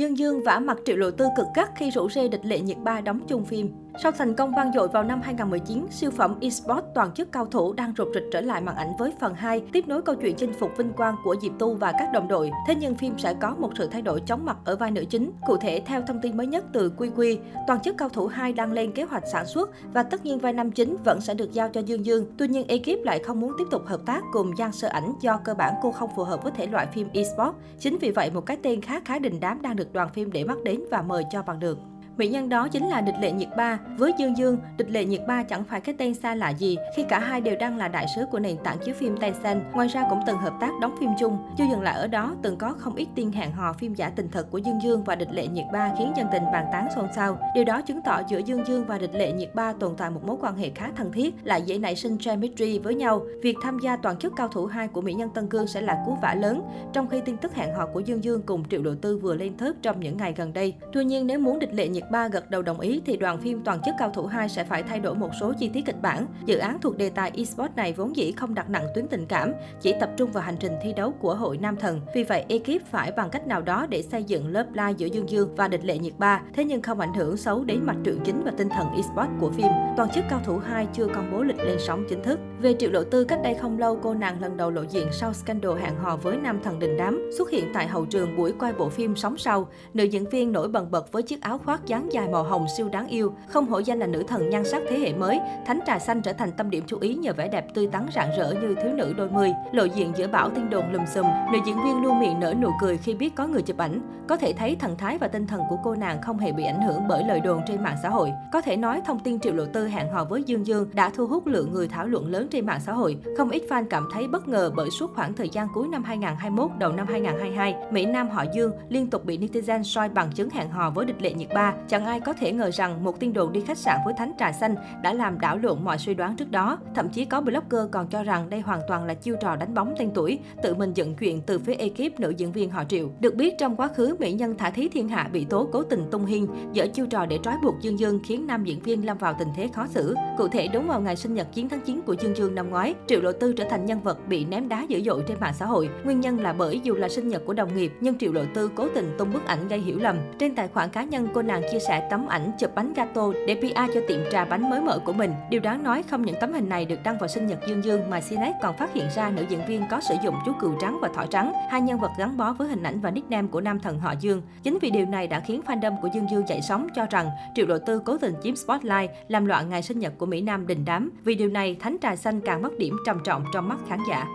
Dương Dương vả mặt Triệu Lộ Tư cực gắt khi rủ rê địch lệ nhiệt ba đóng chung phim. Sau thành công vang dội vào năm 2019, siêu phẩm eSports toàn chức cao thủ đang rụt rịch trở lại màn ảnh với phần 2, tiếp nối câu chuyện chinh phục vinh quang của Diệp Tu và các đồng đội. Thế nhưng phim sẽ có một sự thay đổi chóng mặt ở vai nữ chính. Cụ thể, theo thông tin mới nhất từ Quy Quy, toàn chức cao thủ 2 đang lên kế hoạch sản xuất và tất nhiên vai nam chính vẫn sẽ được giao cho Dương Dương. Tuy nhiên, ekip lại không muốn tiếp tục hợp tác cùng Giang Sơ Ảnh do cơ bản cô không phù hợp với thể loại phim eSports. Chính vì vậy, một cái tên khá khá đình đám đang được đoàn phim để mắt đến và mời cho bằng được. Mỹ nhân đó chính là Địch Lệ Nhiệt Ba. Với Dương Dương, Địch Lệ Nhiệt Ba chẳng phải cái tên xa lạ gì khi cả hai đều đang là đại sứ của nền tảng chiếu phim Tencent. Ngoài ra cũng từng hợp tác đóng phim chung. Chưa dừng lại ở đó, từng có không ít tiên hẹn hò phim giả tình thật của Dương Dương và Địch Lệ Nhiệt Ba khiến dân tình bàn tán xôn xao. Điều đó chứng tỏ giữa Dương Dương và Địch Lệ Nhiệt Ba tồn tại một mối quan hệ khá thân thiết, lại dễ nảy sinh chemistry với nhau. Việc tham gia toàn chức cao thủ 2 của mỹ nhân Tân Cương sẽ là cú vả lớn, trong khi tin tức hẹn hò của Dương Dương cùng Triệu Độ Tư vừa lên thớt trong những ngày gần đây. Tuy nhiên, nếu muốn Địch Lệ Nhiệt Ba gật đầu đồng ý thì đoàn phim Toàn chức cao thủ 2 sẽ phải thay đổi một số chi tiết kịch bản. Dự án thuộc đề tài esports này vốn dĩ không đặt nặng tuyến tình cảm, chỉ tập trung vào hành trình thi đấu của hội nam thần. Vì vậy, ekip phải bằng cách nào đó để xây dựng lớp lai giữa Dương Dương và địch lệ nhiệt ba, thế nhưng không ảnh hưởng xấu đến mặt truyện chính và tinh thần esports của phim. Toàn chức cao thủ 2 chưa công bố lịch lên sóng chính thức. Về Triệu Lộ Tư, cách đây không lâu, cô nàng lần đầu lộ diện sau scandal hẹn hò với nam thần đình đám, xuất hiện tại hậu trường buổi quay bộ phim Sóng Sau. Nữ diễn viên nổi bần bật với chiếc áo khoác dáng dài màu hồng siêu đáng yêu, không hổ danh là nữ thần nhan sắc thế hệ mới, Thánh Trà Xanh trở thành tâm điểm chú ý nhờ vẻ đẹp tươi tắn rạng rỡ như thiếu nữ đôi mươi. Lộ diện giữa bão tin đồn lùm xùm, nữ diễn viên luôn miệng nở nụ cười khi biết có người chụp ảnh. Có thể thấy thần thái và tinh thần của cô nàng không hề bị ảnh hưởng bởi lời đồn trên mạng xã hội. Có thể nói thông tin Triệu Lộ Tư hẹn hò với Dương Dương đã thu hút lượng người thảo luận lớn trên mạng xã hội. Không ít fan cảm thấy bất ngờ bởi suốt khoảng thời gian cuối năm 2021 đầu năm 2022, Mỹ Nam họ Dương liên tục bị netizen soi bằng chứng hẹn hò với địch lệ nhiệt ba. Chẳng ai có thể ngờ rằng một tin đồn đi khách sạn với thánh trà xanh đã làm đảo lộn mọi suy đoán trước đó. Thậm chí có blogger còn cho rằng đây hoàn toàn là chiêu trò đánh bóng tên tuổi, tự mình dựng chuyện từ phía ekip nữ diễn viên họ Triệu. Được biết trong quá khứ, mỹ nhân Thả Thí Thiên Hạ bị tố cố tình tung hiên, dở chiêu trò để trói buộc Dương Dương khiến nam diễn viên lâm vào tình thế khó xử. Cụ thể đúng vào ngày sinh nhật 9 tháng 9 của Dương Dương năm ngoái, Triệu Lộ Tư trở thành nhân vật bị ném đá dữ dội trên mạng xã hội. Nguyên nhân là bởi dù là sinh nhật của đồng nghiệp, nhưng Triệu Lộ Tư cố tình tung bức ảnh gây hiểu lầm. Trên tài khoản cá nhân, cô nàng chia sẻ tấm ảnh chụp bánh gato để PR cho tiệm trà bánh mới mở của mình. Điều đáng nói không những tấm hình này được đăng vào sinh nhật Dương Dương mà CNET còn phát hiện ra nữ diễn viên có sử dụng chú cừu trắng và thỏ trắng, hai nhân vật gắn bó với hình ảnh và nickname của nam thần họ Dương. Chính vì điều này đã khiến fandom của Dương Dương dậy sóng cho rằng Triệu Lộ Tư cố tình chiếm spotlight, làm loạn ngày sinh nhật của Mỹ Nam đình đám. Vì điều này, Thánh Trà Xanh càng mất điểm trầm trọng trong mắt khán giả.